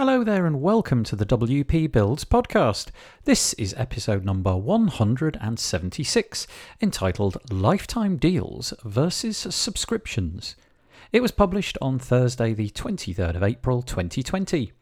Hello there, and welcome to the WP Builds podcast. This is episode number 176, entitled Lifetime Deals versus Subscriptions. It was published on Thursday, the 23rd of April 2020.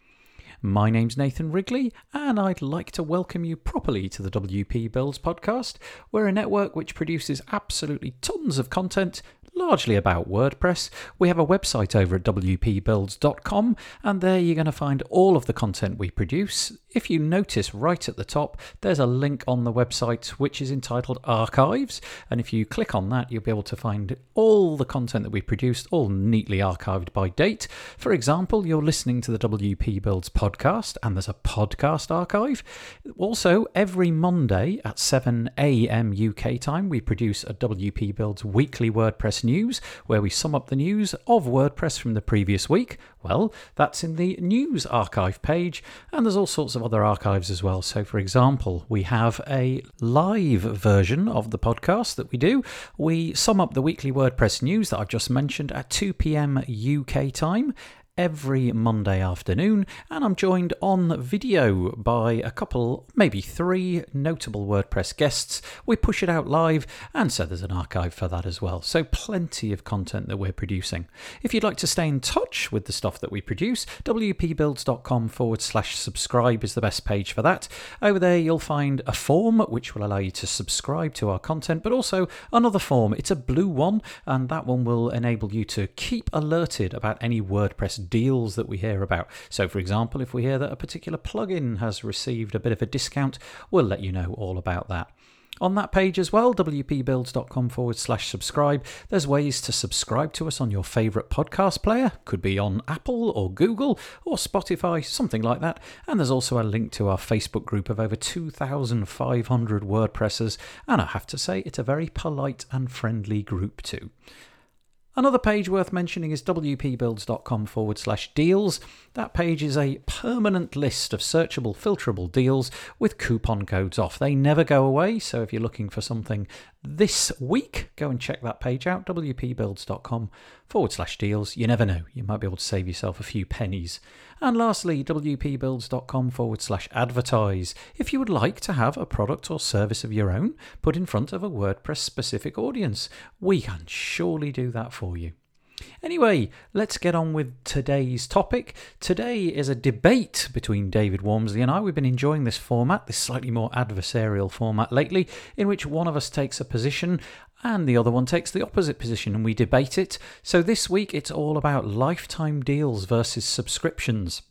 My name's Nathan Wrigley, and I'd like to welcome you properly to the WP Builds podcast. We're a network which produces absolutely tons of content largely about WordPress. We have a website over at wpbuilds.com, and there you're going to find all of the content we produce. If you notice right at the top, there's a link on the website which is entitled Archives, and if you click on that, you'll be able to find all the content that we produced, all neatly archived by date. For example, you're listening to the WP Builds podcast, and there's a podcast archive. Also, every Monday at 7 a.m. UK time, we produce a WP Builds weekly WordPress news where we sum up the news of WordPress from the previous week. Well, that's in the news archive page, and there's all sorts of other archives as well. So, for example, we have a live version of the podcast that we do. We sum up the weekly WordPress news that I've just mentioned at 2 pm UK time every Monday afternoon, and I'm joined on video by a couple, maybe three notable WordPress guests. We push it out live, and so there's an archive for that as well. So, plenty of content that we're producing. If you'd like to stay in touch with the stuff that we produce, wpbuilds.com forward slash subscribe is the best page for that. Over there, you'll find a form which will allow you to subscribe to our content, but also another form. It's a blue one, and that one will enable you to keep alerted about any WordPress deals that we hear about. So, for example, if we hear that a particular plugin has received a bit of a discount, we'll let you know all about that. On that page as well, wpbuilds.com forward slash subscribe, there's ways to subscribe to us on your favourite podcast player. Could be on Apple or Google or Spotify, something like that. And there's also a link to our Facebook group of over 2,500 WordPressers. And I have to say, it's a very polite and friendly group too. Another page worth mentioning is wpbuilds.com forward slash deals. That page is a permanent list of searchable, filterable deals with coupon codes off. They never go away, so if you're looking for something this week, go and check that page out wpbuilds.com forward slash deals. You never know, you might be able to save yourself a few pennies. And lastly, wpbuilds.com forward slash advertise. If you would like to have a product or service of your own put in front of a WordPress specific audience, we can surely do that for you. Anyway, let's get on with today's topic. Today is a debate between David Waumsley and I. We've been enjoying this format, this slightly more adversarial format lately, in which one of us takes a position and the other one takes the opposite position and we debate it. So this week it's all about lifetime deals versus subscriptions.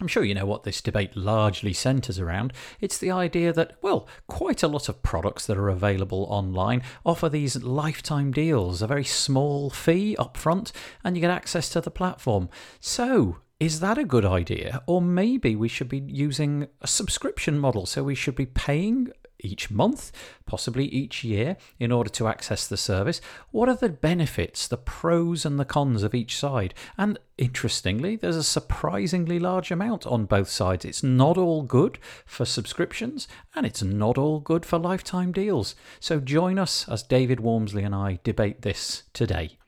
I'm sure you know what this debate largely centres around. It's the idea that, well, quite a lot of products that are available online offer these lifetime deals, a very small fee up front, and you get access to the platform. So, is that a good idea? Or maybe we should be using a subscription model, so we should be paying each month, possibly each year, in order to access the service? What are the benefits, the pros and the cons of each side? And interestingly, there's a surprisingly large amount on both sides. It's not all good for subscriptions, and it's not all good for lifetime deals. So join us as David Waumsley and I debate this today.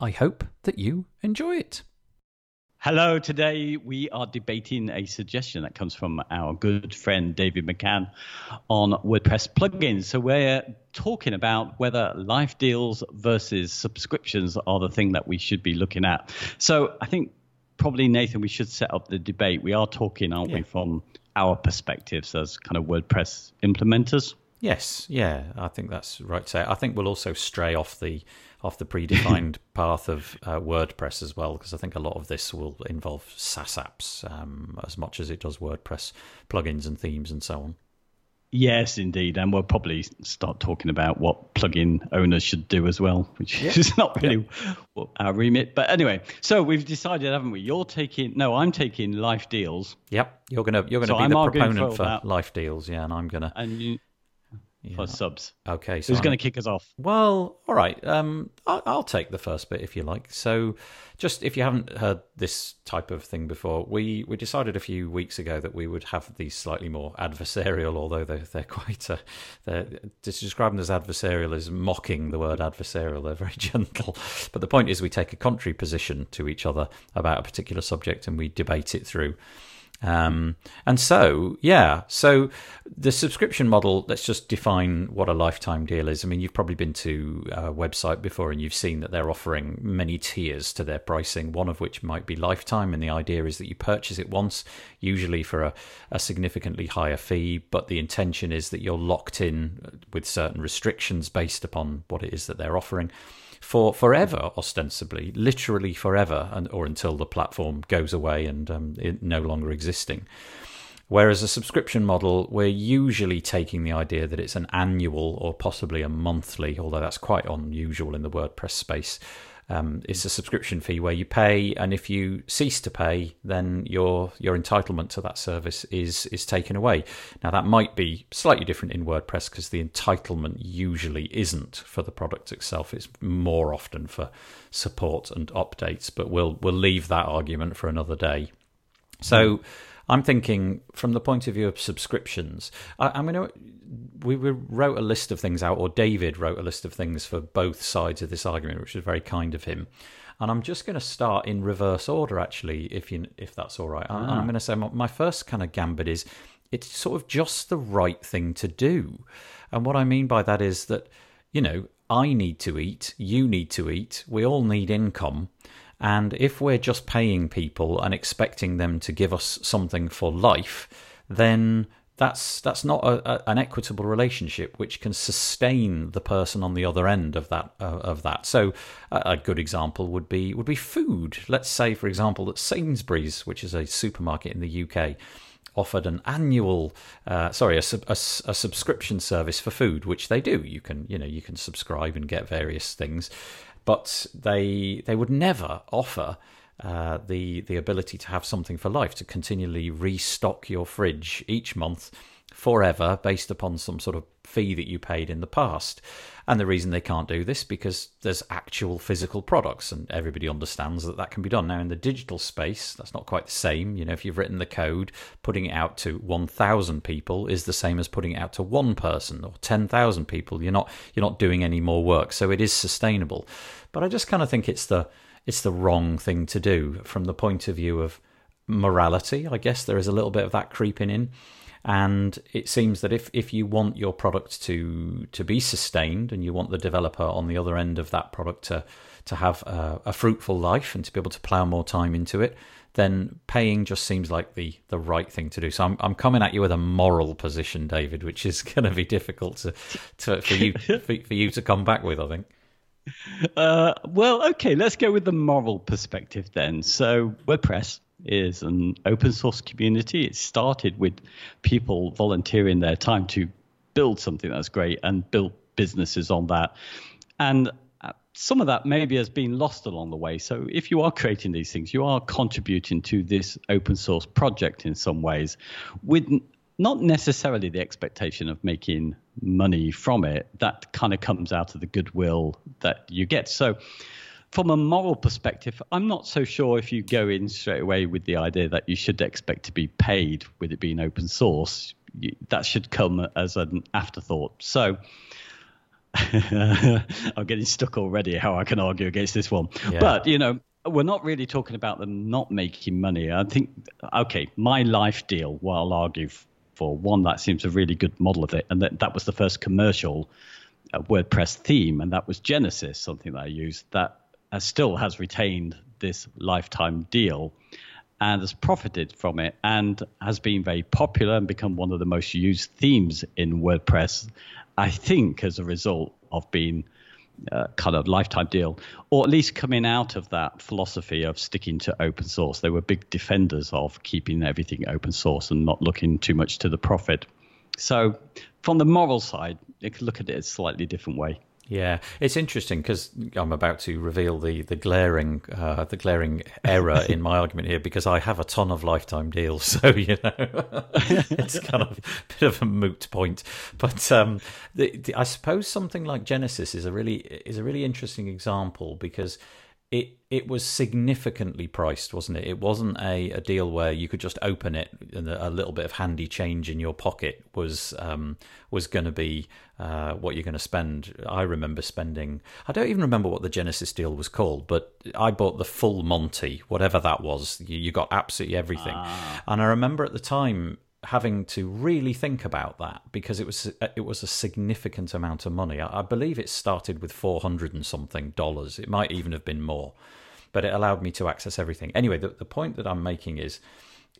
I hope that you enjoy it. Hello, today we are debating a suggestion that comes from our good friend David McCann on WordPress plugins. So we're talking about whether life deals versus subscriptions are the thing that we should be looking at. So I think probably Nathan, we should set up the debate. We are talking, aren't yeah. we, from our perspectives as kind of WordPress implementers. Yes, yeah, I think that's right say. I think we'll also stray off the off the predefined path of uh, WordPress as well, because I think a lot of this will involve SaaS apps um, as much as it does WordPress plugins and themes and so on. Yes, indeed, and we'll probably start talking about what plugin owners should do as well, which yeah. is not really yeah. our remit. But anyway, so we've decided, haven't we? You're taking no, I'm taking life deals. Yep, you're gonna you're gonna so be I'm the proponent for, for life deals, yeah, and I'm gonna and you, for subs. Okay, so who's going to kick us off? Well, all right. Um, I'll, I'll take the first bit if you like. So, just if you haven't heard this type of thing before, we, we decided a few weeks ago that we would have these slightly more adversarial, although they're, they're quite a, they're, to describe them as adversarial is mocking the word adversarial. They're very gentle. But the point is, we take a contrary position to each other about a particular subject and we debate it through. Um, and so, yeah, so the subscription model, let's just define what a lifetime deal is. I mean, you've probably been to a website before and you've seen that they're offering many tiers to their pricing, one of which might be lifetime. And the idea is that you purchase it once, usually for a, a significantly higher fee, but the intention is that you're locked in with certain restrictions based upon what it is that they're offering for forever, ostensibly, literally forever, and or until the platform goes away and um, it no longer existing. Whereas a subscription model, we're usually taking the idea that it's an annual or possibly a monthly, although that's quite unusual in the WordPress space. Um, it's a subscription fee where you pay, and if you cease to pay, then your your entitlement to that service is is taken away. Now that might be slightly different in WordPress because the entitlement usually isn't for the product itself; it's more often for support and updates. But we'll we'll leave that argument for another day. So. I'm thinking from the point of view of subscriptions. I, I'm going to. We we wrote a list of things out, or David wrote a list of things for both sides of this argument, which was very kind of him. And I'm just going to start in reverse order, actually, if you if that's all right. And I'm ah. going to say my, my first kind of gambit is it's sort of just the right thing to do. And what I mean by that is that you know I need to eat, you need to eat, we all need income. And if we're just paying people and expecting them to give us something for life, then that's that's not a, a, an equitable relationship which can sustain the person on the other end of that uh, of that. So a, a good example would be would be food. Let's say, for example, that Sainsbury's, which is a supermarket in the UK, offered an annual uh, sorry a, a, a subscription service for food which they do you can you know you can subscribe and get various things but they they would never offer uh, the the ability to have something for life to continually restock your fridge each month forever based upon some sort of fee that you paid in the past. And the reason they can't do this because there's actual physical products, and everybody understands that that can be done. Now, in the digital space, that's not quite the same. You know, if you've written the code, putting it out to 1,000 people is the same as putting it out to one person or 10,000 people. You're not you're not doing any more work, so it is sustainable. But I just kind of think it's the it's the wrong thing to do from the point of view of morality. I guess there is a little bit of that creeping in. And it seems that if, if you want your product to to be sustained and you want the developer on the other end of that product to to have a, a fruitful life and to be able to plow more time into it, then paying just seems like the the right thing to do. So I'm I'm coming at you with a moral position, David, which is going to be difficult to, to for you for, for you to come back with. I think. Uh, well, okay, let's go with the moral perspective then. So, WordPress is an open source community. It started with people volunteering their time to build something that's great and build businesses on that. And uh, some of that maybe has been lost along the way. So, if you are creating these things, you are contributing to this open source project in some ways with not necessarily the expectation of making money from it. That kind of comes out of the goodwill that you get. So, from a moral perspective, I'm not so sure if you go in straight away with the idea that you should expect to be paid with it being open source. You, that should come as an afterthought. So, I'm getting stuck already how I can argue against this one. Yeah. But, you know, we're not really talking about them not making money. I think, okay, my life deal, what I'll argue for, one, that seems a really good model of it. And that, that was the first commercial uh, WordPress theme, and that was Genesis, something that I used that uh, still has retained this lifetime deal and has profited from it and has been very popular and become one of the most used themes in WordPress, I think, as a result of being uh, kind of lifetime deal, or at least coming out of that philosophy of sticking to open source. They were big defenders of keeping everything open source and not looking too much to the profit. So, from the moral side, you could look at it a slightly different way. Yeah, it's interesting because I'm about to reveal the the glaring uh, the glaring error in my argument here because I have a ton of lifetime deals, so you know it's kind of a bit of a moot point. But um, the, the, I suppose something like Genesis is a really is a really interesting example because it it was significantly priced, wasn't it? It wasn't a, a deal where you could just open it and a little bit of handy change in your pocket was um, was going to be uh, what you're going to spend. I remember spending. I don't even remember what the Genesis deal was called, but I bought the full Monty, whatever that was. You, you got absolutely everything, ah. and I remember at the time having to really think about that because it was it was a significant amount of money. I, I believe it started with four hundred and something dollars. It might even have been more, but it allowed me to access everything. Anyway, the, the point that I'm making is,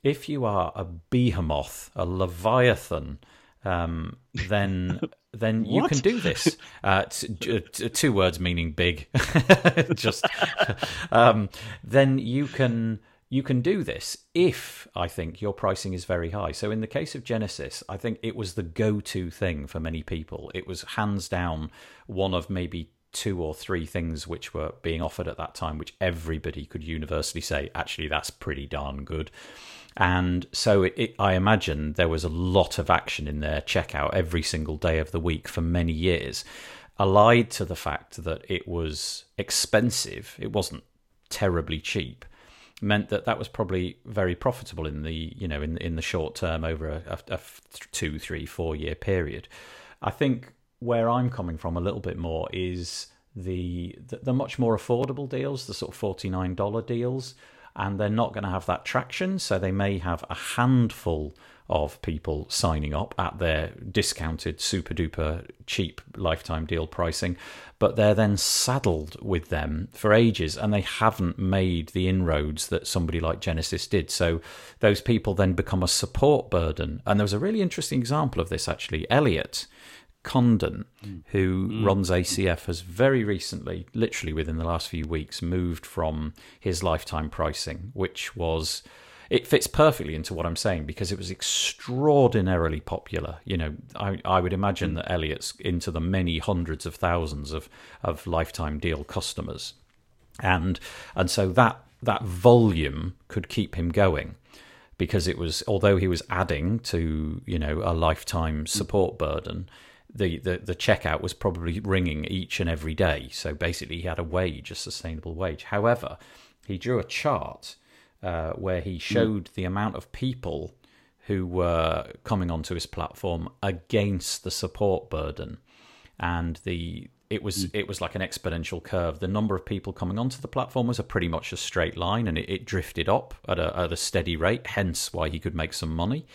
if you are a behemoth, a leviathan, um, then then you can do this. Uh, t- t- two words meaning big. Just um, then you can you can do this if I think your pricing is very high. So in the case of Genesis, I think it was the go-to thing for many people. It was hands down one of maybe two or three things which were being offered at that time, which everybody could universally say, actually, that's pretty darn good. And so it, it, I imagine there was a lot of action in their checkout every single day of the week for many years, allied to the fact that it was expensive. It wasn't terribly cheap meant that that was probably very profitable in the you know in in the short term over a, a, a two three four year period. I think where I'm coming from a little bit more is the the, the much more affordable deals, the sort of forty nine dollar deals, and they're not going to have that traction, so they may have a handful of people signing up at their discounted super duper cheap lifetime deal pricing, but they're then saddled with them for ages and they haven't made the inroads that somebody like Genesis did. So those people then become a support burden. And there was a really interesting example of this actually. Elliot Condon, who mm. runs ACF, has very recently, literally within the last few weeks, moved from his lifetime pricing, which was it fits perfectly into what I'm saying because it was extraordinarily popular. You know, I, I would imagine that Elliot's into the many hundreds of thousands of, of lifetime deal customers. And and so that that volume could keep him going because it was although he was adding to, you know, a lifetime mm. support burden, the, the, the checkout was probably ringing each and every day. So basically, he had a wage, a sustainable wage. However, he drew a chart uh, where he showed mm. the amount of people who were coming onto his platform against the support burden, and the it was mm. it was like an exponential curve. The number of people coming onto the platform was a pretty much a straight line, and it, it drifted up at a, at a steady rate. Hence, why he could make some money.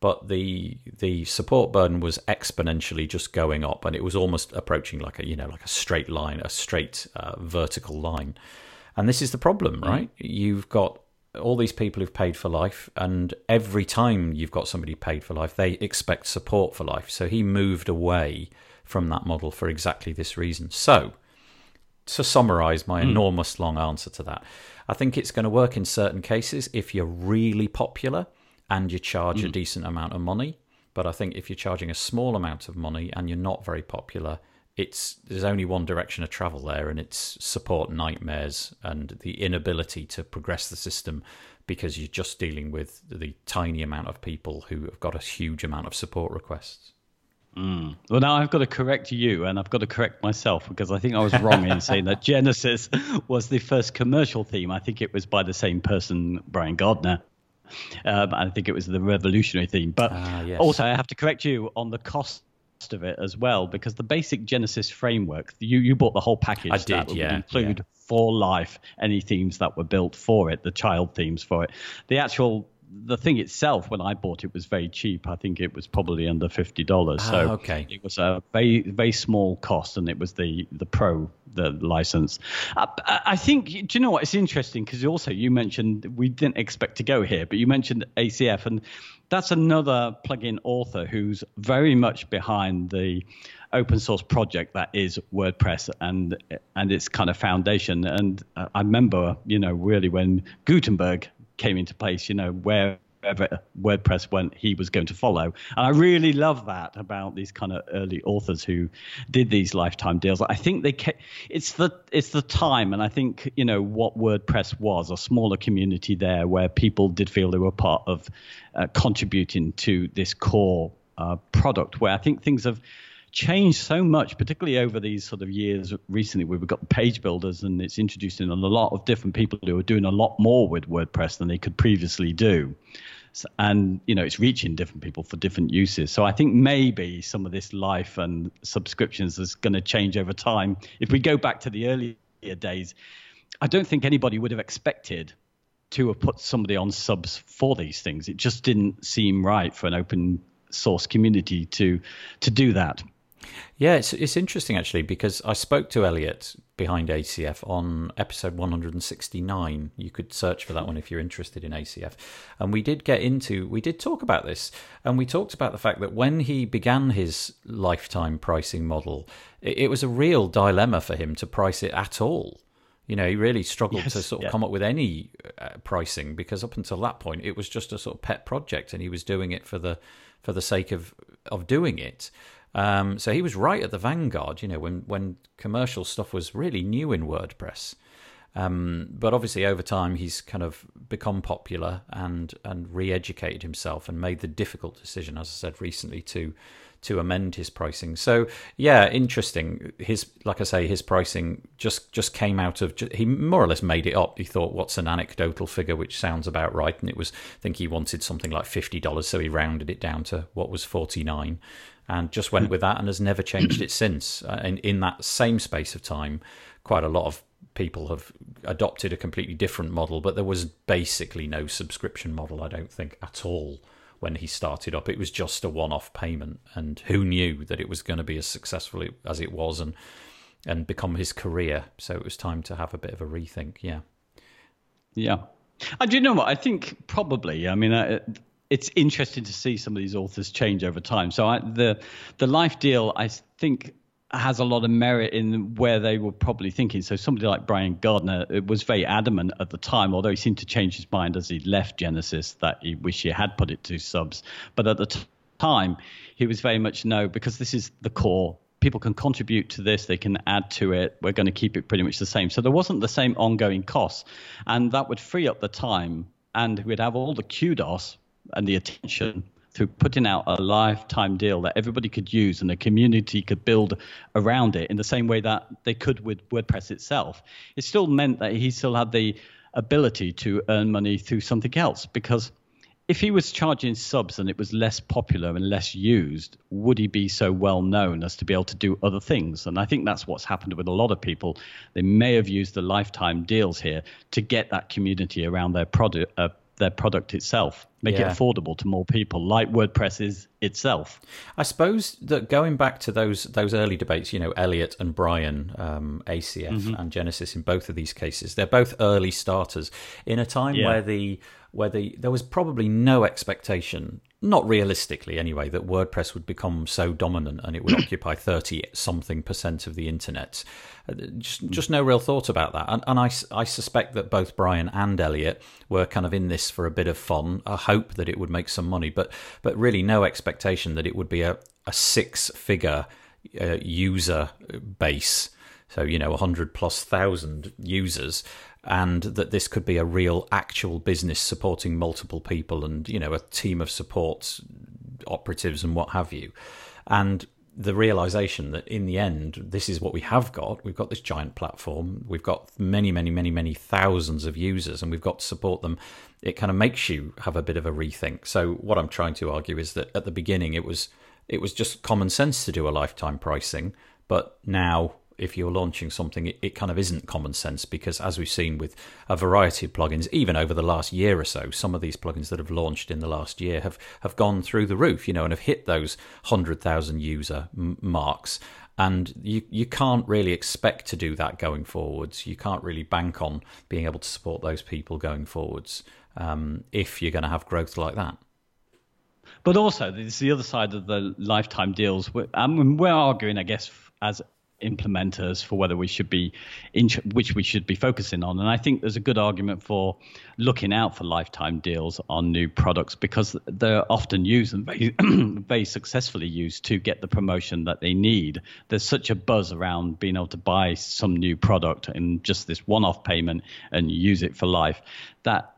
But the the support burden was exponentially just going up, and it was almost approaching like a you know like a straight line, a straight uh, vertical line. And this is the problem, mm. right? Mm. You've got all these people who've paid for life, and every time you've got somebody paid for life, they expect support for life. So he moved away from that model for exactly this reason. So, to summarize my mm. enormous long answer to that, I think it's going to work in certain cases if you're really popular and you charge mm. a hmm. decent amount of money. But I think if you're charging a small amount of money and you're not very popular, it's there's only one direction of travel there, and it's support nightmares and the inability to progress the system because you're just dealing with the tiny amount of people who have got a huge amount of support requests. Mm. Well, now I've got to correct you, and I've got to correct myself because I think I was wrong in saying that Genesis was the first commercial theme. I think it was by the same person, Brian Gardner. Um, I think it was the revolutionary theme. But uh, yes. also, I have to correct you on the cost of it as well because the basic Genesis framework, you you bought the whole package. I did, that yeah. include yeah. for life any themes that were built for it, the child themes for it. The actual the thing itself, when I bought it, was very cheap. I think it was probably under fifty dollars. Ah, so okay. it was a very very small cost, and it was the the pro the license. I, I think do you know what? It's interesting because also you mentioned we didn't expect to go here, but you mentioned ACF, and that's another plugin author who's very much behind the open source project that is WordPress and and its kind of foundation. And uh, I remember, you know, really when Gutenberg came into place, you know, where wherever WordPress went, he was going to follow. And I really love that about these kind of early authors who did these lifetime deals. I think they it's the it's the time, and I think you know what WordPress was a smaller community there where people did feel they were part of uh, contributing to this core uh, product. Where I think things have changed so much, particularly over these sort of years recently, where we've got page builders and it's introducing a lot of different people who are doing a lot more with WordPress than they could previously do. So, and you know it's reaching different people for different uses. So I think maybe some of this life and subscriptions is going to change over time. If we go back to the earlier days, I don't think anybody would have expected to have put somebody on subs for these things. It just didn't seem right for an open source community to to do that. Yeah, it's it's interesting actually because I spoke to Elliot behind ACF on episode 169. You could search for that one if you're interested in ACF. And we did get into we did talk about this and we talked about the fact that when he began his lifetime pricing model, it, it was a real dilemma for him to price it at all. You know, he really struggled yes, to sort of yeah. come up with any uh, pricing because up until that point it was just a sort of pet project and he was doing it for the for the sake of of doing it. Um, so he was right at the vanguard, you know, when, when commercial stuff was really new in WordPress. Um, but obviously, over time, he's kind of become popular and and re-educated himself and made the difficult decision, as I said recently, to to amend his pricing. So yeah, interesting. His like I say, his pricing just just came out of he more or less made it up. He thought, what's an anecdotal figure which sounds about right, and it was I think he wanted something like fifty dollars, so he rounded it down to what was forty nine and just went with that and has never changed it since. Uh, in, in that same space of time, quite a lot of people have adopted a completely different model, but there was basically no subscription model, I don't think, at all when he started up. It was just a one off payment, and who knew that it was going to be as successful as it was and and become his career. So it was time to have a bit of a rethink. Yeah. Yeah. And do you know what? I think probably, I mean, uh, it's interesting to see some of these authors change over time. So I, the the life deal, I think, has a lot of merit in where they were probably thinking. So somebody like Brian Gardner was very adamant at the time, although he seemed to change his mind as he left Genesis that he wished he had put it to subs. But at the t- time, he was very much no because this is the core. People can contribute to this, they can add to it. We're going to keep it pretty much the same. So there wasn't the same ongoing costs, and that would free up the time, and we'd have all the kudos and the attention through putting out a lifetime deal that everybody could use and the community could build around it in the same way that they could with WordPress itself. It still meant that he still had the ability to earn money through something else because if he was charging subs and it was less popular and less used, would he be so well known as to be able to do other things? And I think that's what's happened with a lot of people. They may have used the lifetime deals here to get that community around their product, uh, their product itself, make yeah. it affordable to more people, like WordPress is itself. I suppose that going back to those those early debates, you know, Elliot and Brian, um, ACF mm-hmm. and Genesis, in both of these cases, they're both early starters in a time yeah. where the where the there was probably no expectation not realistically anyway, that WordPress would become so dominant and it would occupy 30 something percent of the internet. Uh, just, just no real thought about that. And, and I, I suspect that both Brian and Elliot were kind of in this for a bit of fun, a hope that it would make some money, but, but really no expectation that it would be a, a six figure uh, user base. So, you know, 100 plus thousand users and that this could be a real actual business supporting multiple people and you know a team of support operatives and what have you. And the realization that in the end this is what we have got. We've got this giant platform. We've got many many many many thousands of users and we've got to support them. It kind of makes you have a bit of a rethink. So what i'm trying to argue is that at the beginning it was it was just common sense to do a lifetime pricing but now if you're launching something, it, it, kind of isn't common sense because, as we've seen with a variety of plugins, even over the last year or so, some of these plugins that have launched in the last year have, have gone through the roof, you know, and have hit those 100,000 user m- marks. And you, you can't really expect to do that going forwards. You can't really bank on being able to support those people going forwards um, if you're going to have growth like that. But also, there's the other side of the lifetime deals. We're, mean, we're arguing, I guess, as implementers for whether we should be which we should be focusing on. And i think there's a good argument for looking out for lifetime deals on new products because they're often used and very, very successfully used to get the promotion that they need. There's such a buzz around being able to buy some new product in just this one-off payment and use it for life that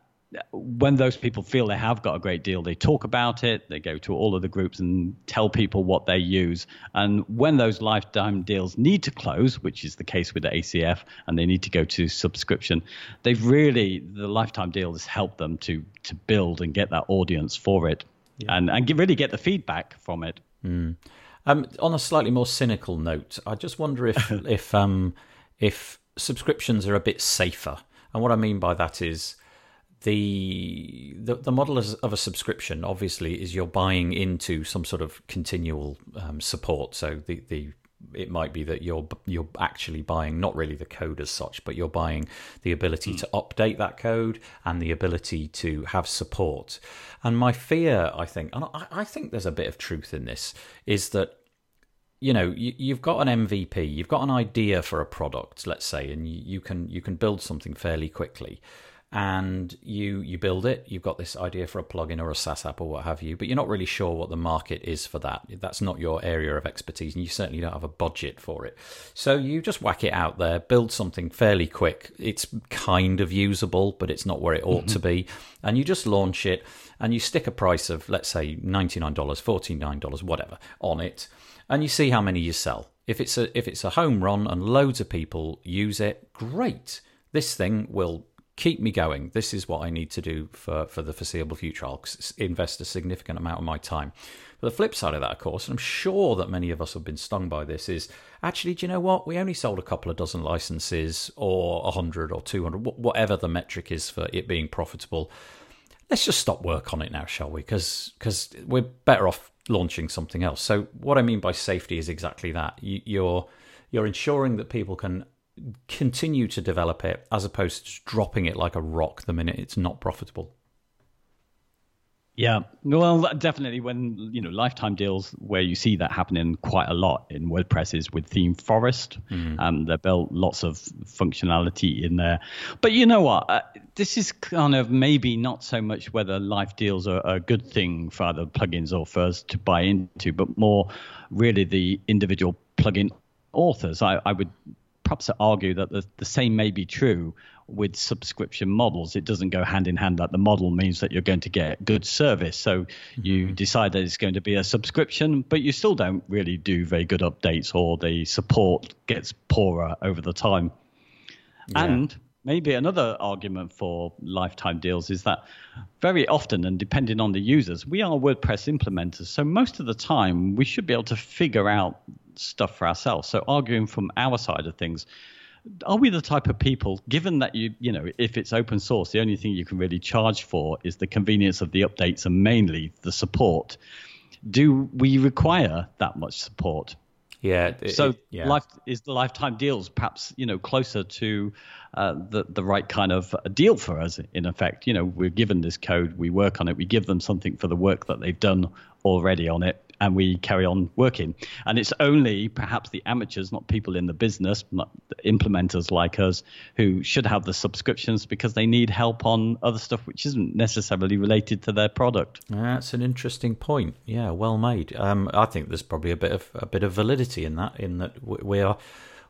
when those people feel they have got a great deal, they talk about it, they go to all of the groups and tell people what they use. And when those lifetime deals need to close, which is the case with the ACF, and they need to go to subscription, they've really, the lifetime deal has helped them to, to build and get that audience for it yeah. and, and really get the feedback from it. Mm. Um, on a slightly more cynical note, I just wonder if, if, um, if subscriptions are a bit safer. And what I mean by that is, the, the the model of a subscription obviously is you're buying into some sort of continual um, support. So the the it might be that you're you're actually buying not really the code as such, but you're buying the ability mm. to update that code and the ability to have support. And my fear, I think, and I, I think there's a bit of truth in this, is that you know you, have got an MVP, you've got an idea for a product, let's say, and you, you can you can build something fairly quickly and you you build it. You've got this idea for a plugin or a SaaS app or what have you but you're not really sure what the market is for that. That's not your area of expertise and you certainly don't have a budget for it. So you just whack it out there build something fairly quick. It's kind of usable but it's not where it ought mm-hmm. to be. And you just launch it and you stick a price of let's say $99 $49 whatever on it and you see how many you sell. If it's a if it's a home run and loads of people use it great. This thing will keep me going. This is what I need to do for, for the foreseeable future. I'll invest a significant amount of my time. But the flip side of that, of course, and I'm sure that many of us have been stung by this, is actually, do you know what? We only sold a couple of dozen licenses or 100 or 200, whatever the metric is for it being profitable. Let's just stop work on it now, shall we? Because we're better off launching something else. So what I mean by safety is exactly that. You're you're ensuring that people can continue to develop it as opposed to dropping it like a rock the minute it's not profitable. Yeah, well, definitely. When you know lifetime deals, where you see that happening quite a lot in WordPress is with Theme Forest. Mm. Um, they built lots of functionality in there. But you know what? Uh, this is kind of maybe not so much whether life deals are a good thing for other plugins or us to buy into, but more really the individual plugin authors. I, I would perhaps argue that the, the same may be true with subscription models. It doesn't go hand in hand that the model means that you're going to get good service. So mm-hmm. you decide that it's going to be a subscription, but you still don't really do very good updates or the support gets poorer over the time. Yeah. And maybe another argument for lifetime deals is that very often and depending on the users we are wordpress implementers so most of the time we should be able to figure out stuff for ourselves. So arguing from our side of things, are we the type of people, given that you, you know, if it's open source, the only thing you can really charge for is the convenience of the updates and mainly the support. Do we require that much support? Yeah. It, so yeah. life is the lifetime deals perhaps you know closer to uh, the the right kind of deal for us in effect. You know, we're given this code, we work on it, we give them something for the work that they've done already on it, and we carry on working. And it's only perhaps the amateurs, not people in the business, not implementers like us, who should have the subscriptions because they need help on other stuff which isn't necessarily related to their product. That's an interesting point. Yeah, well made. Um, I think there's probably a bit of a bit of validity in that. In that we are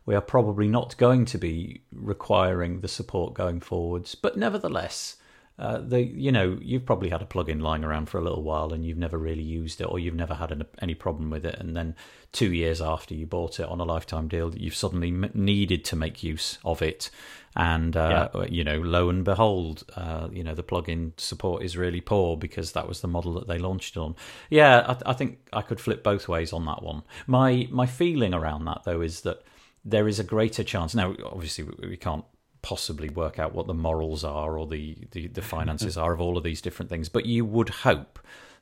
we are probably not going to be requiring the support going forwards, but nevertheless uh, the you know you've probably had a plugin lying around for a little while and you've never really used it or you've never had an, any problem with it. And then two years after you bought it on a lifetime deal you've suddenly m- needed to make use of it. And uh, yeah. you know lo and behold uh, you know the plugin support is really poor because that was the model that they launched on. Yeah I, th- I think i could flip both ways on that one. My my feeling around that though is that there is a greater chance. Now obviously we can't possibly work out what the morals are or the, the, the finances are of all of these different things. But you would hope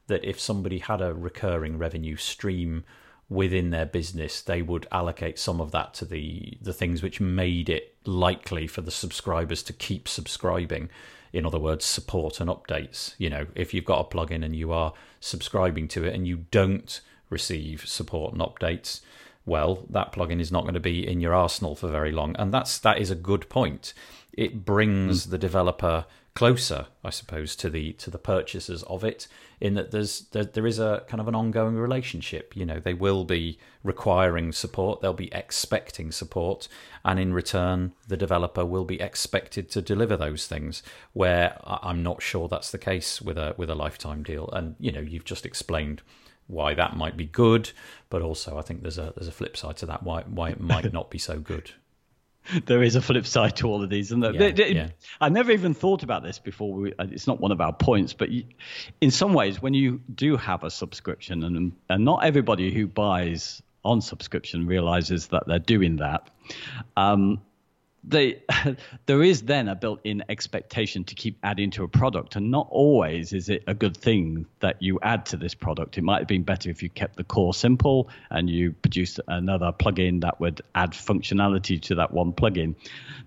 that if somebody had a recurring revenue stream within their business, they would allocate some of that to the the things which made it likely for the subscribers to keep subscribing. In other words, support and updates. You know, if you've got a plugin and you are subscribing to it and you don't receive support and updates, well, that plugin is not going to be in your arsenal for very long, and that's that is a good point. It brings mm. the developer closer, I suppose, to the to the purchasers of it, in that there's there, there is a kind of an ongoing relationship. You know, they will be requiring support, they'll be expecting support, and in return, the developer will be expected to deliver those things. Where I'm not sure that's the case with a with a lifetime deal, and you know, you've just explained why that might be good, but also I think there's a there's a flip side to that why why it might not be so good. there is a flip side to all of these, and yeah, yeah. I never even thought about this before. We, it's not one of our points, but you, in some ways, when you do have a subscription, and and not everybody who buys on subscription realizes that they're doing that. Um, they, there is then a built-in expectation to keep adding to a product, and not always is it a good thing that you add to this product. It might have been better if you kept the core simple and you produced another plugin that would add functionality to that one plugin.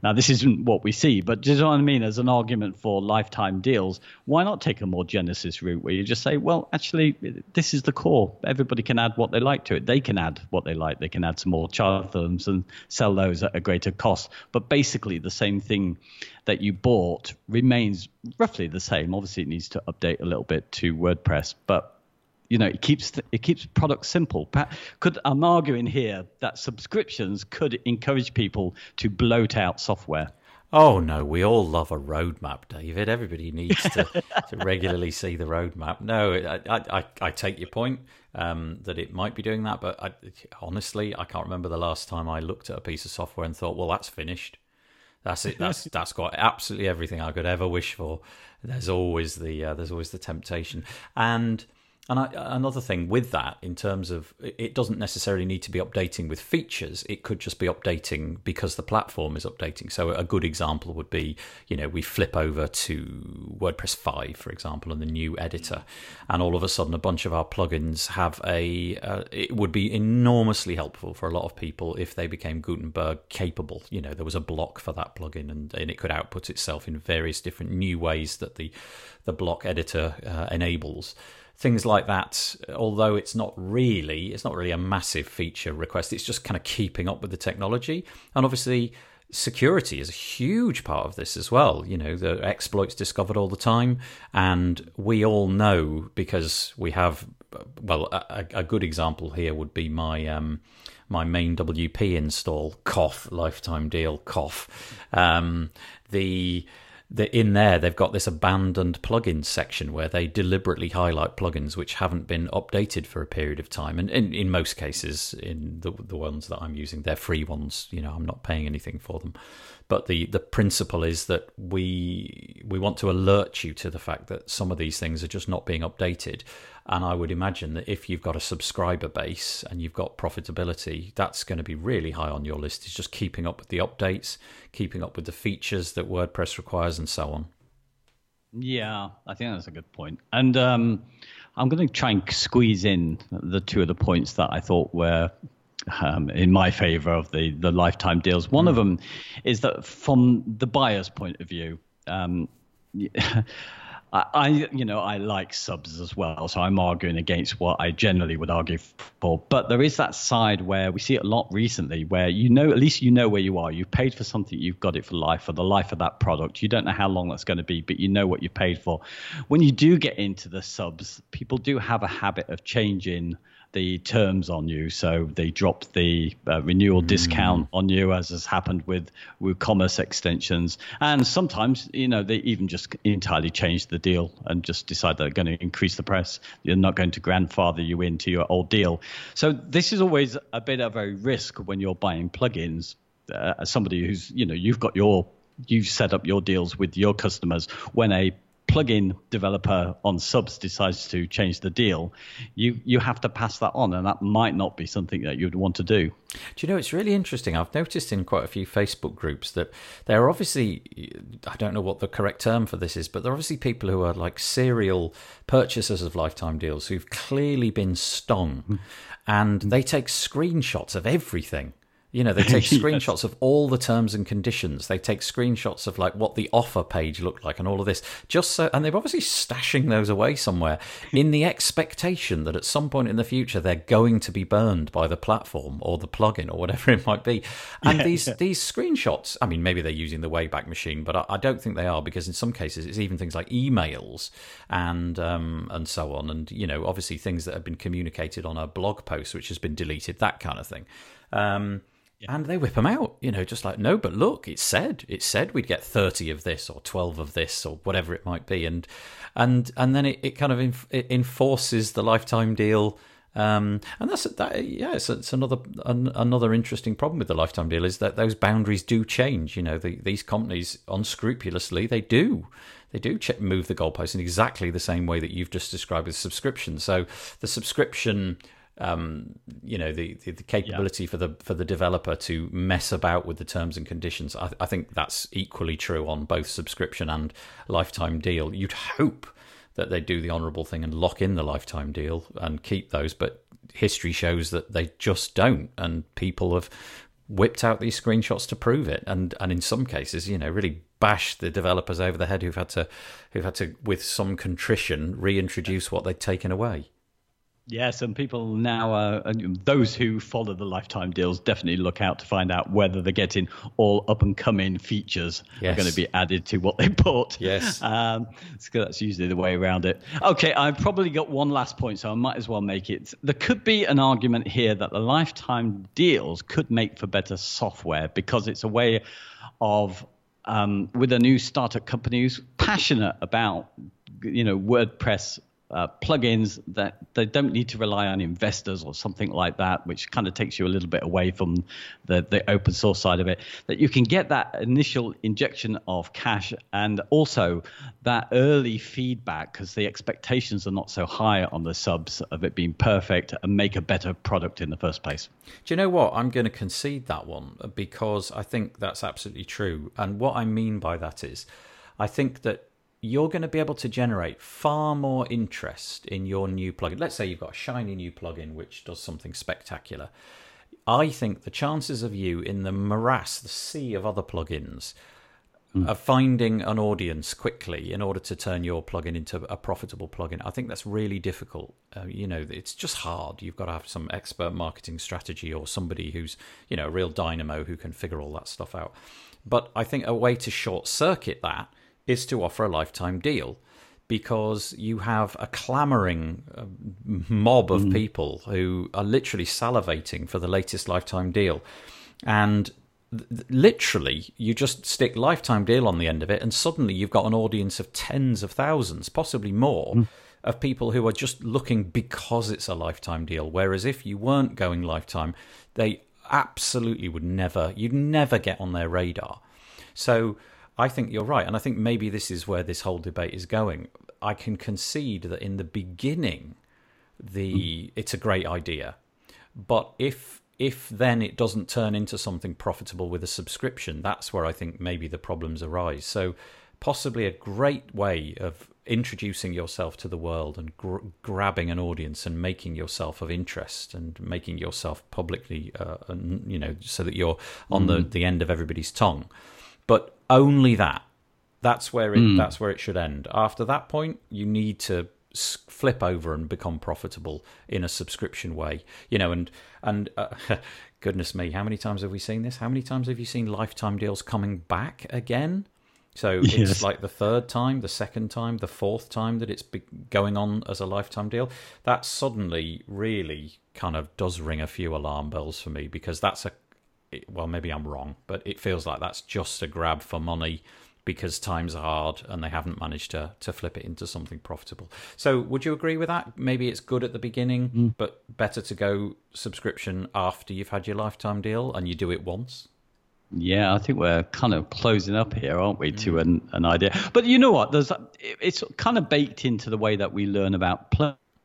Now, this isn't what we see, but do you know what I mean? As an argument for lifetime deals, why not take a more Genesis route where you just say, well, actually, this is the core. Everybody can add what they like to it. They can add what they like. They can add some more themes and sell those at a greater cost. But basically the same thing that you bought remains roughly the same. Obviously, it needs to update a little bit to WordPress, but you know it keeps it keeps products simple. Could I'm arguing here that subscriptions could encourage people to bloat out software. Oh no, we all love a roadmap, David. Everybody needs to, to regularly see the roadmap. No, I, I, I take your point um, that it might be doing that, but I, honestly, I can't remember the last time I looked at a piece of software and thought, well, that's finished. That's it. That's that's got absolutely everything I could ever wish for. There's always the uh, there's always the temptation, and and I, another thing with that, in terms of it doesn't necessarily need to be updating with features. It could just be updating because the platform is updating. So a good example would be, you know, we flip over to WordPress 5, for example, and the new editor, and all of a sudden a bunch of our plugins have a. Uh, it would be enormously helpful for a lot of people if they became Gutenberg capable. You know, there was a block for that plugin, and, and it could output itself in various different new ways that the the block editor uh, enables things like that although it's not really it's not really a massive feature request it's just kind of keeping up with the technology. And obviously security is a huge part of this as well. You know the exploits discovered all the time and we all know because we have well a, a good example here would be my um, my MainWP install cough lifetime deal cough. Um, the in there they've got this abandoned plugins section where they deliberately highlight plugins which haven't been updated for a period of time. And in, in most cases in the the ones that I'm using they're free ones you know I'm not paying anything for them. But the the principle is that we we want to alert you to the fact that some of these things are just not being updated and I would imagine that if you've got a subscriber base and you've got profitability, that's going to be really high on your list. Is just keeping up with the updates, keeping up with the features that WordPress requires, and so on. Yeah, I think that's a good point. And um, I'm going to try and squeeze in the two of the points that I thought were um, in my favor of the, the lifetime deals. One mm. of them is that from the buyer's point of view, um, I, you know, I like subs as well, so I'm arguing against what I generally would argue for. But there is that side where we see it a lot recently, where you know, at least you know where you are. You've paid for something, you've got it for life, for the life of that product. You don't know how long that's going to be, but you know what you paid for. When you do get into the subs, people do have a habit of changing the terms on you. So they dropped the uh, renewal mm. discount on you, as has happened with WooCommerce extensions. And sometimes, you know, they even just entirely change the deal and just decide they're going to increase the price. You're not going to grandfather you into your old deal. So this is always a bit of a risk when you're buying plugins. Uh, as somebody who's, you know, you've got your you've set up your deals with your customers when a plugin developer on subs decides to change the deal, you you have to pass that on, and that might not be something that you'd want to do. Do you know it's really interesting? I've noticed in quite a few Facebook groups that there are obviously I don't know what the correct term for this is, but there are obviously people who are like serial purchasers of lifetime deals who've clearly been stung, mm. and they take screenshots of everything You know, they take screenshots of all the terms and conditions. They take screenshots of like what the offer page looked like and all of this. Just so, and they're obviously stashing those away somewhere in the expectation that at some point in the future they're going to be burned by the platform or the plugin or whatever it might be. And yeah, these yeah. these screenshots, I mean, maybe they're using the Wayback Machine, but I, I, don't think they are because in some cases it's even things like emails and um, and so on, and you know, obviously things that have been communicated on a blog post which has been deleted, that kind of thing. Um, yeah. And they whip them out, you know, just like, no, but look, it said, it said we'd get 30 of this or 12 of this or whatever it might be. And, and, and then it, it kind of inf- it enforces the lifetime deal. Um, and that's that. Yeah, it's, it's another an, another interesting problem with the lifetime deal is that those boundaries do change. You know, the, these companies unscrupulously they do they do ch- move the goalposts in exactly the same way that you've just described with subscription. So the subscription um, you know the, the, the capability yeah. for the for the developer to mess about with the terms and conditions. I, I, think that's equally true on both subscription and lifetime deal. You'd hope that they do the honourable thing and lock in the lifetime deal and keep those, but history shows that they just don't, and people have whipped out these screenshots to prove it, and and in some cases, you know, really bash the developers over the head who've had to who've had to with some contrition reintroduce what they'd taken away. Yes, and people now, uh, those who follow the lifetime deals, definitely look out to find out whether they're getting all up and coming features yes. are going to be added to what they bought. Yes, um, so that's usually the way around it. Okay, I've probably got one last point, so I might as well make it. There could be an argument here that the lifetime deals could make for better software because it's a way of um, with a new startup company who's passionate about you know WordPress uh, plugins that they don't need to rely on investors or something like that, which kind of takes you a little bit away from the, the open source side of it. That you can get that initial injection of cash and also that early feedback because the expectations are not so high on the subs of it being perfect and make a better product in the first place. Do you know what? I'm going to concede that one because I think that's absolutely true. And what I mean by that is, I think that you're going to be able to generate far more interest in your new plugin. Let's say you've got a shiny new plugin which does something spectacular. I think the chances of you in the morass, the sea of other plugins, mm. of finding an audience quickly in order to turn your plugin into a profitable plugin, I think that's really difficult. Uh, you know, it's just hard. You've got to have some expert marketing strategy or somebody who's, you know, a real dynamo who can figure all that stuff out. But I think a way to short circuit that is to offer a lifetime deal because you have a clamoring uh, mob of mm. people who are literally salivating for the latest lifetime deal. And th- literally, you just stick lifetime deal on the end of it, and suddenly you've got an audience of tens of thousands, possibly more. Mm. Of people who are just looking because it's a lifetime deal. Whereas if you weren't going lifetime, they absolutely would never, you'd never get on their radar. So I think you're right, and I think maybe this is where this whole debate is going. I can concede that in the beginning, the mm. it's a great idea, but if if then it doesn't turn into something profitable with a subscription, that's where I think maybe the problems arise. So possibly a great way of introducing yourself to the world and gr- grabbing an audience and making yourself of interest and making yourself publicly, uh, and, you know, so that you're on mm. the, the end of everybody's tongue but only that. That's where it. Mm. That's where it should end. After that point, you need to flip over and become profitable in a subscription way. You know, and and uh, goodness me, how many times have we seen this? How many times have you seen lifetime deals coming back again? So yes. it's like the third time, the second time, the fourth time that it's going on as a lifetime deal. That suddenly really kind of does ring a few alarm bells for me because that's a well, maybe I'm wrong, but it feels like that's just a grab for money because times are hard and they haven't managed to to flip it into something profitable. So, would you agree with that? Maybe it's good at the beginning, mm. but better to go subscription after you've had your lifetime deal and you do it once. Yeah, I think we're kind of closing up here, aren't we, mm. to an, an idea? But you know what? There's it's kind of baked into the way that we learn about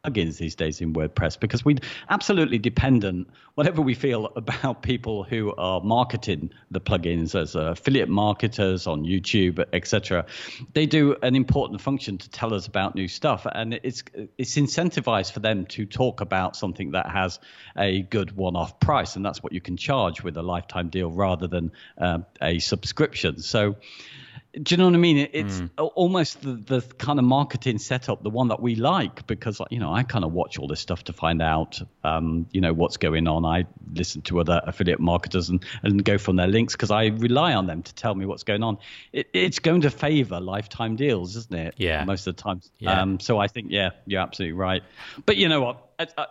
plugins these days in WordPress because we're absolutely dependent, whatever we feel about people who are marketing the plugins as affiliate marketers on YouTube, etc. They do an important function to tell us about new stuff, and it's it's incentivized for them to talk about something that has a good one-off price, and that's what you can charge with a lifetime deal rather than uh, a subscription. So do you know what I mean? It's mm. almost the, the kind of marketing setup, the one that we like, because you know I kind of watch all this stuff to find out, um, you know, what's going on. I listen to other affiliate marketers and, and go from their links because I rely on them to tell me what's going on. It, it's going to favour lifetime deals, isn't it? Yeah. Most of the time. Yeah. Um, so I think, yeah, you're absolutely right. But you know what? I, I,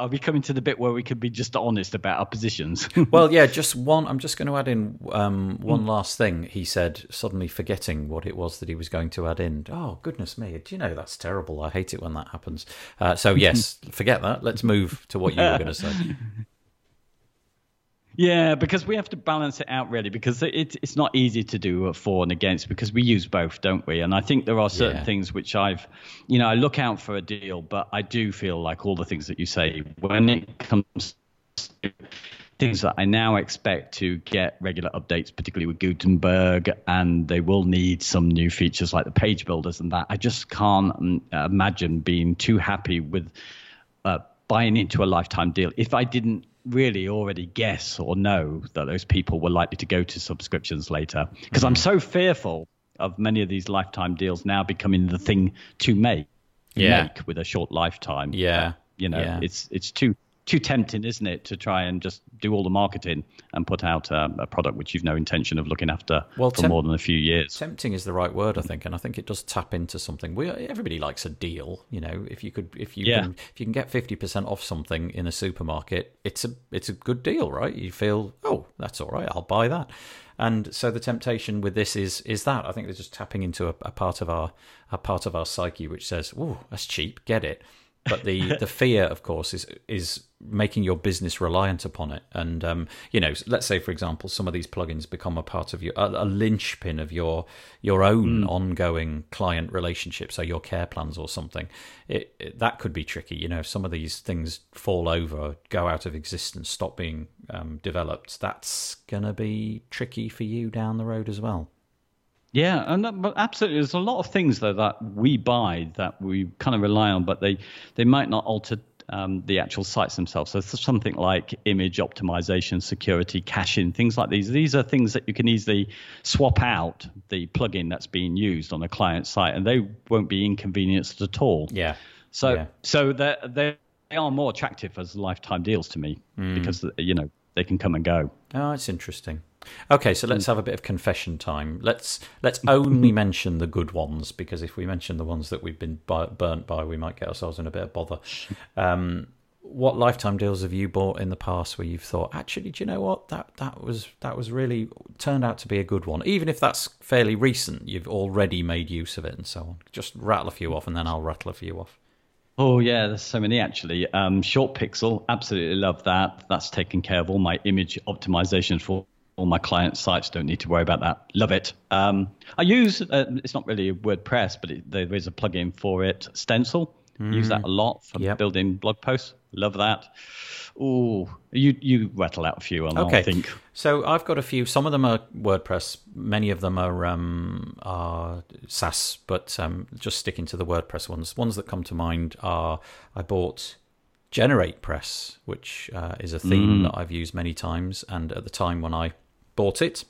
are we coming to the bit where we can be just honest about our positions? well, yeah, just one. I'm just going to add in um, one mm. last thing. He said, suddenly forgetting what it was that he was going to add in. Oh, goodness me. Do you know that's terrible? I hate it when that happens. Uh, so, yes, forget that. Let's move to what you were going to say. Yeah, because we have to balance it out really, because it, it's not easy to do a for and against because we use both, don't we? And I think there are certain yeah. things which I've, you know, I look out for a deal, but I do feel like all the things that you say when it comes to things that I now expect to get regular updates, particularly with Gutenberg, and they will need some new features like the page builders and that. I just can't um, imagine being too happy with uh, buying into a lifetime deal if I didn't really already guess or know that those people were likely to go to subscriptions later because mm-hmm. I'm so fearful of many of these lifetime deals now becoming the thing to make yeah. make with a short lifetime. Yeah. you know, yeah. it's it's too too tempting, isn't it, to try and just do all the marketing and put out um, a product which you've no intention of looking after well, for temp- more than a few years. Tempting is the right word, I think, and I think it does tap into something. We everybody likes a deal, you know. If you could, if you yeah. can, if you can get fifty percent off something in a supermarket, it's a it's a good deal, right? You feel, oh, that's all right, I'll buy that. And so the temptation with this is is that I think they're just tapping into a, a part of our a part of our psyche which says, "Oh, that's cheap, get it." But the the fear, of course, is is making your business reliant upon it. And um, you know, let's say for example, some of these plugins become a part of your a, a linchpin of your your own mm. ongoing client relationship, so your care plans or something. It, it, that could be tricky. You know, if some of these things fall over, go out of existence, stop being um, developed, that's gonna be tricky for you down the road as well. Yeah, and that, but absolutely, there's a lot of things though that we buy that we kind of rely on, but they they might not alter um, the actual sites themselves. So something like image optimization, security, caching, things like these. These are things that you can easily swap out the plugin that's being used on a client site, and they won't be inconvenienced at all. Yeah. So yeah. so they they are more attractive as lifetime deals to me mm. because you know they can come and go. Oh, it's interesting. Okay, so let's have a bit of confession time. Let's let's only mention the good ones because if we mention the ones that we've been burnt by, we might get ourselves in a bit of bother. Um, what lifetime deals have you bought in the past where you've thought, actually, do you know what that that was that was really turned out to be a good one, even if that's fairly recent. You've already made use of it and so on. Just rattle a few off, and then I'll rattle a few off. Oh yeah, there's so many actually. Um, ShortPixel, absolutely love that. That's taken care of all my image optimizations for all my client sites don't need to worry about that. Love it. Um, I use uh, it's not really WordPress, but it, there is a plugin for it. Stencil. Mm. Use that a lot for yep. building blog posts. Love that. Oh, you you rattle out a few. okay. I think. So I've got a few. Some of them are WordPress. Many of them are um, are SaaS. But um, just sticking to the WordPress ones. Ones that come to mind are I bought GeneratePress, which uh, is a theme mm. that I've used many times. And at the time when I bought it.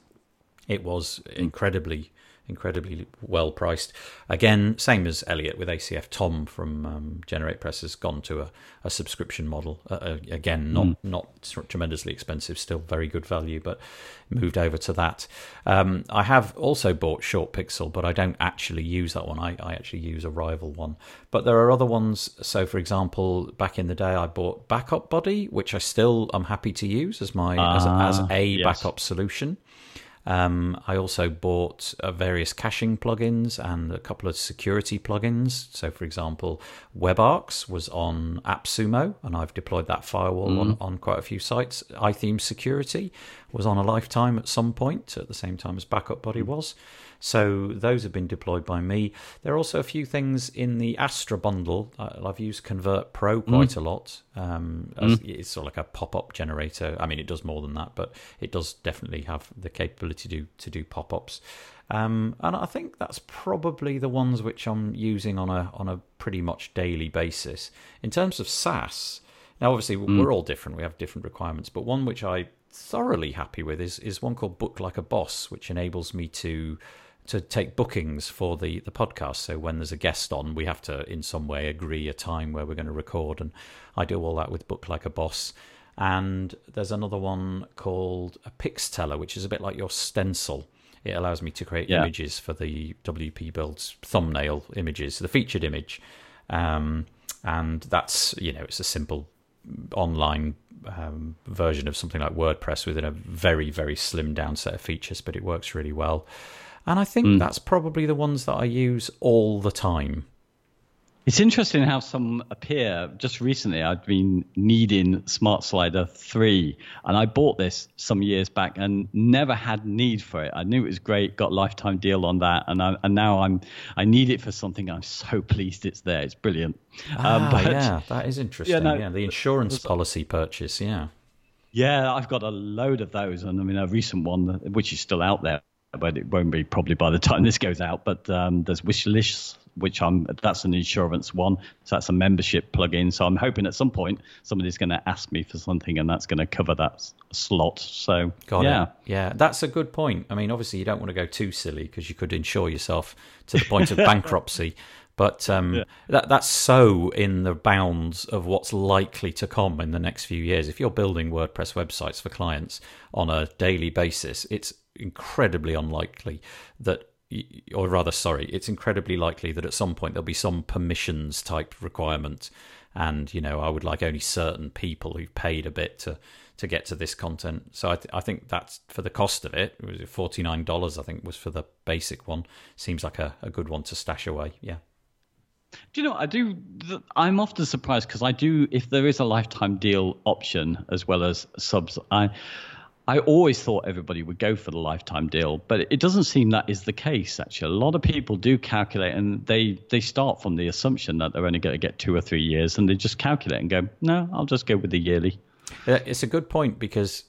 It was incredibly, incredibly well priced. Again, same as Elliot with ACF. Tom from um, GeneratePress has gone to a, a subscription model. Uh, again, not mm. not tremendously expensive, still very good value, but moved over to that. Um, I have also bought ShortPixel, but I don't actually use that one. I, I actually use a rival one. But there are other ones. So, for example, back in the day, I bought BackupBuddy, which I still am happy to use as my uh, as, as, a ah, yes. backup solution. Um, I also bought uh, various caching plugins and a couple of security plugins. So, for example, WebARX was on AppSumo, and I've deployed that firewall mm. on, on quite a few sites. iTheme Security was on a lifetime at some point, at the same time as BackupBuddy was. So those have been deployed by me. There are also a few things in the Astra bundle. I've used Convert Pro quite mm. a lot. Um, mm. It's sort of like a pop-up generator. I mean, it does more than that, but it does definitely have the capability to do, to do pop-ups. Um, and I think that's probably the ones which I'm using on a on a pretty much daily basis. In terms of SaaS, now obviously mm. we're all different. We have different requirements, but one which I thoroughly happy with is is one called Book Like a Boss, which enables me to to take bookings for the the podcast. So when there's a guest on, we have to in some way agree a time where we're going to record, and I do all that with Book Like a Boss. And there's another one called a Pixteller, which is a bit like your stencil. It allows me to create yeah. images for the WP Builds thumbnail images, the featured image, um, and that's you know it's a simple online um, version of something like WordPress within a very very slim down set of features, but it works really well. And I think mm. that's probably the ones that I use all the time. It's interesting how some appear. Just recently, I've been needing Smart Slider 3, and I bought this some years back and never had need for it. I knew it was great, got lifetime deal on that, and, I, and now I'm I need it for something. I'm so pleased it's there. It's brilliant. Ah, um, but, yeah, that is interesting. Yeah, no, yeah the insurance policy purchase. Yeah. Yeah, I've got a load of those, and I mean a recent one which is still out there but it won't be probably by the time this goes out. But um, there's Wishlist, which I'm that's an insurance one, so that's a membership plugin. So I'm hoping at some point somebody's going to ask me for something, and that's going to cover that slot. So Got yeah, it. yeah, that's a good point. I mean, obviously you don't want to go too silly because you could insure yourself to the point of bankruptcy. But um, yeah. that that's so in the bounds of what's likely to come in the next few years. If you're building WordPress websites for clients on a daily basis, it's incredibly unlikely that or rather sorry it's incredibly likely that at some point there'll be some permissions type requirement and you know i would like only certain people who've paid a bit to to get to this content so i, th- I think that's for the cost of it it was $49 i think was for the basic one seems like a, a good one to stash away yeah do you know, I do. I'm often surprised because I do. If there is a lifetime deal option as well as subs, I I always thought everybody would go for the lifetime deal, but it doesn't seem that is the case. Actually, a lot of people do calculate, and they they start from the assumption that they're only going to get two or three years, and they just calculate and go, no, I'll just go with the yearly. It's a good point because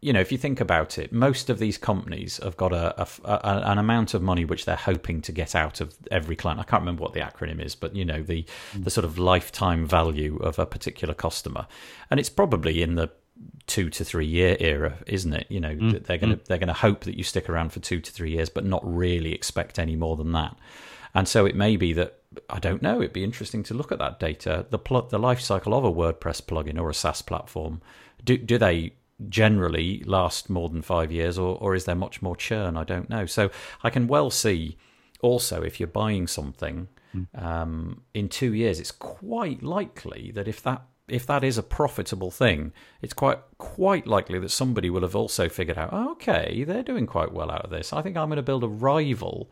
you know if you think about it, most of these companies have got a, a, a, an amount of money which they're hoping to get out of every client. I can't remember what the acronym is, but you know the mm. the sort of lifetime value of a particular customer, and it's probably in the two to three year era, isn't it? You know, mm. they're going to mm. they're going to hope that you stick around for two to three years, but not really expect any more than that. And so it may be that I don't know. It'd be interesting to look at that data. The pl- the life cycle of a WordPress plugin or a SaaS platform. Do do they generally last more than five years, or or is there much more churn? I don't know. So I can well see also if you're buying something. Mm. Um, in two years, it's quite likely that if that if that is a profitable thing, it's quite quite likely that somebody will have also figured out, oh, okay, they're doing quite well out of this. I think I'm going to build a rival,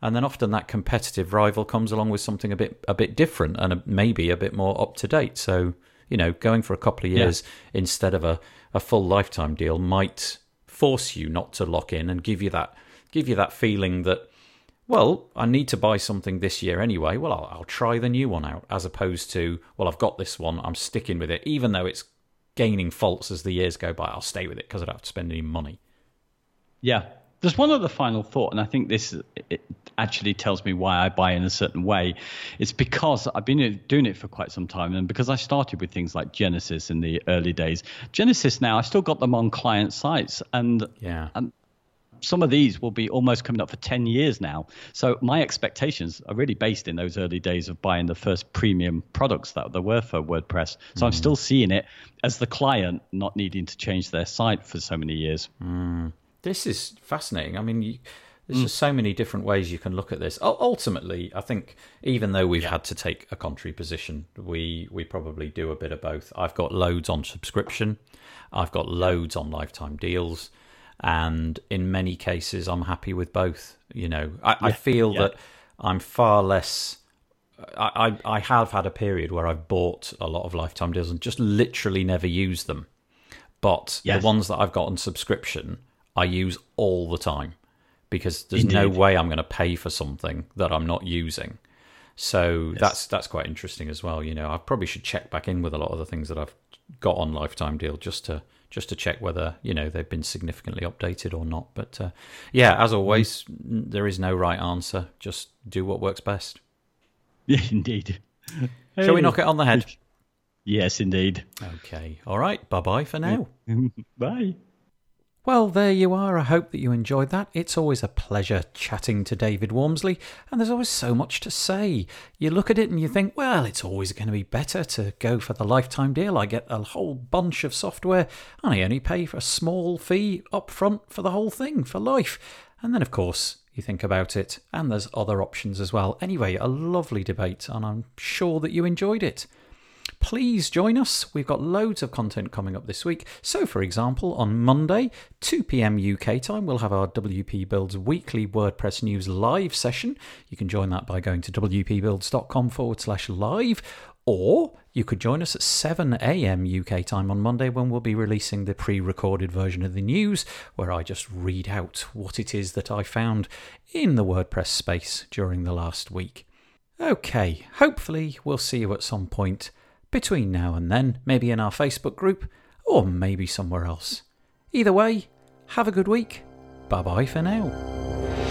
and then often that competitive rival comes along with something a bit a bit different and a, maybe a bit more up to date. So you know, going for a couple of years yeah. instead of a, a full lifetime deal might force you not to lock in and give you that give you that feeling that well, I need to buy something this year anyway. Well, I'll, I'll, try the new one out, as opposed to, well, I've got this one, I'm sticking with it, even though it's gaining faults as the years go by. I'll stay with it because I don't have to spend any money. Yeah. There's one other final thought, and I think this actually tells me why I buy in a certain way. It's because I've been doing it for quite some time, and because I started with things like Genesis in the early days. Genesis now, I still got them on client sites, and yeah, and some of these will be almost coming up for 10 years now. So my expectations are really based in those early days of buying the first premium products that there were for WordPress. So mm. I'm still seeing it as the client not needing to change their site for so many years. Mm. This is fascinating. I mean, you, there's mm. just so many different ways you can look at this. ultimately, I think even though we've yeah. had to take a contrary position, we we probably do a bit of both. I've got loads on subscription. I've got loads on lifetime deals and in many cases, I'm happy with both. You know, I, I feel yeah. that I'm far less. I, I I have had a period where I've bought a lot of lifetime deals and just literally never used them. But Yes. the ones that I've got on subscription, I use all the time because there's no way I'm going to pay for something that I'm not using. So that's that's quite interesting as well. You know, I probably should check back in with a lot of the things that I've got on lifetime deal just to just to check whether you know they've been significantly updated or not. But uh, yeah, as always, there is no right answer. Just do what works best. Yeah, indeed. Shall we knock it on the head? Yes, indeed. Okay. All right. Bye bye for now. Bye. Well, there you are. I hope that you enjoyed that. It's always a pleasure chatting to David Waumsley, and there's always so much to say. You look at it and you think, well, it's always going to be better to go for the lifetime deal. I get a whole bunch of software, and I only pay for a small fee up front for the whole thing for life. And then, of course, you think about it, and there's other options as well. Anyway, a lovely debate, and I'm sure that you enjoyed it please join us. We've got loads of content coming up this week. So, for example, on Monday, 2 pm UK time, we'll have our WP Builds weekly WordPress news live session. You can join that by going to wpbuilds.com forward slash live, or you could join us at 7 am UK time on Monday when we'll be releasing the pre recorded version of the news, where I just read out what it is that I found in the WordPress space during the last week. Okay, hopefully we'll see you at some point between now and then, maybe in our Facebook group, or maybe somewhere else. Either way, have a good week. Bye bye for now.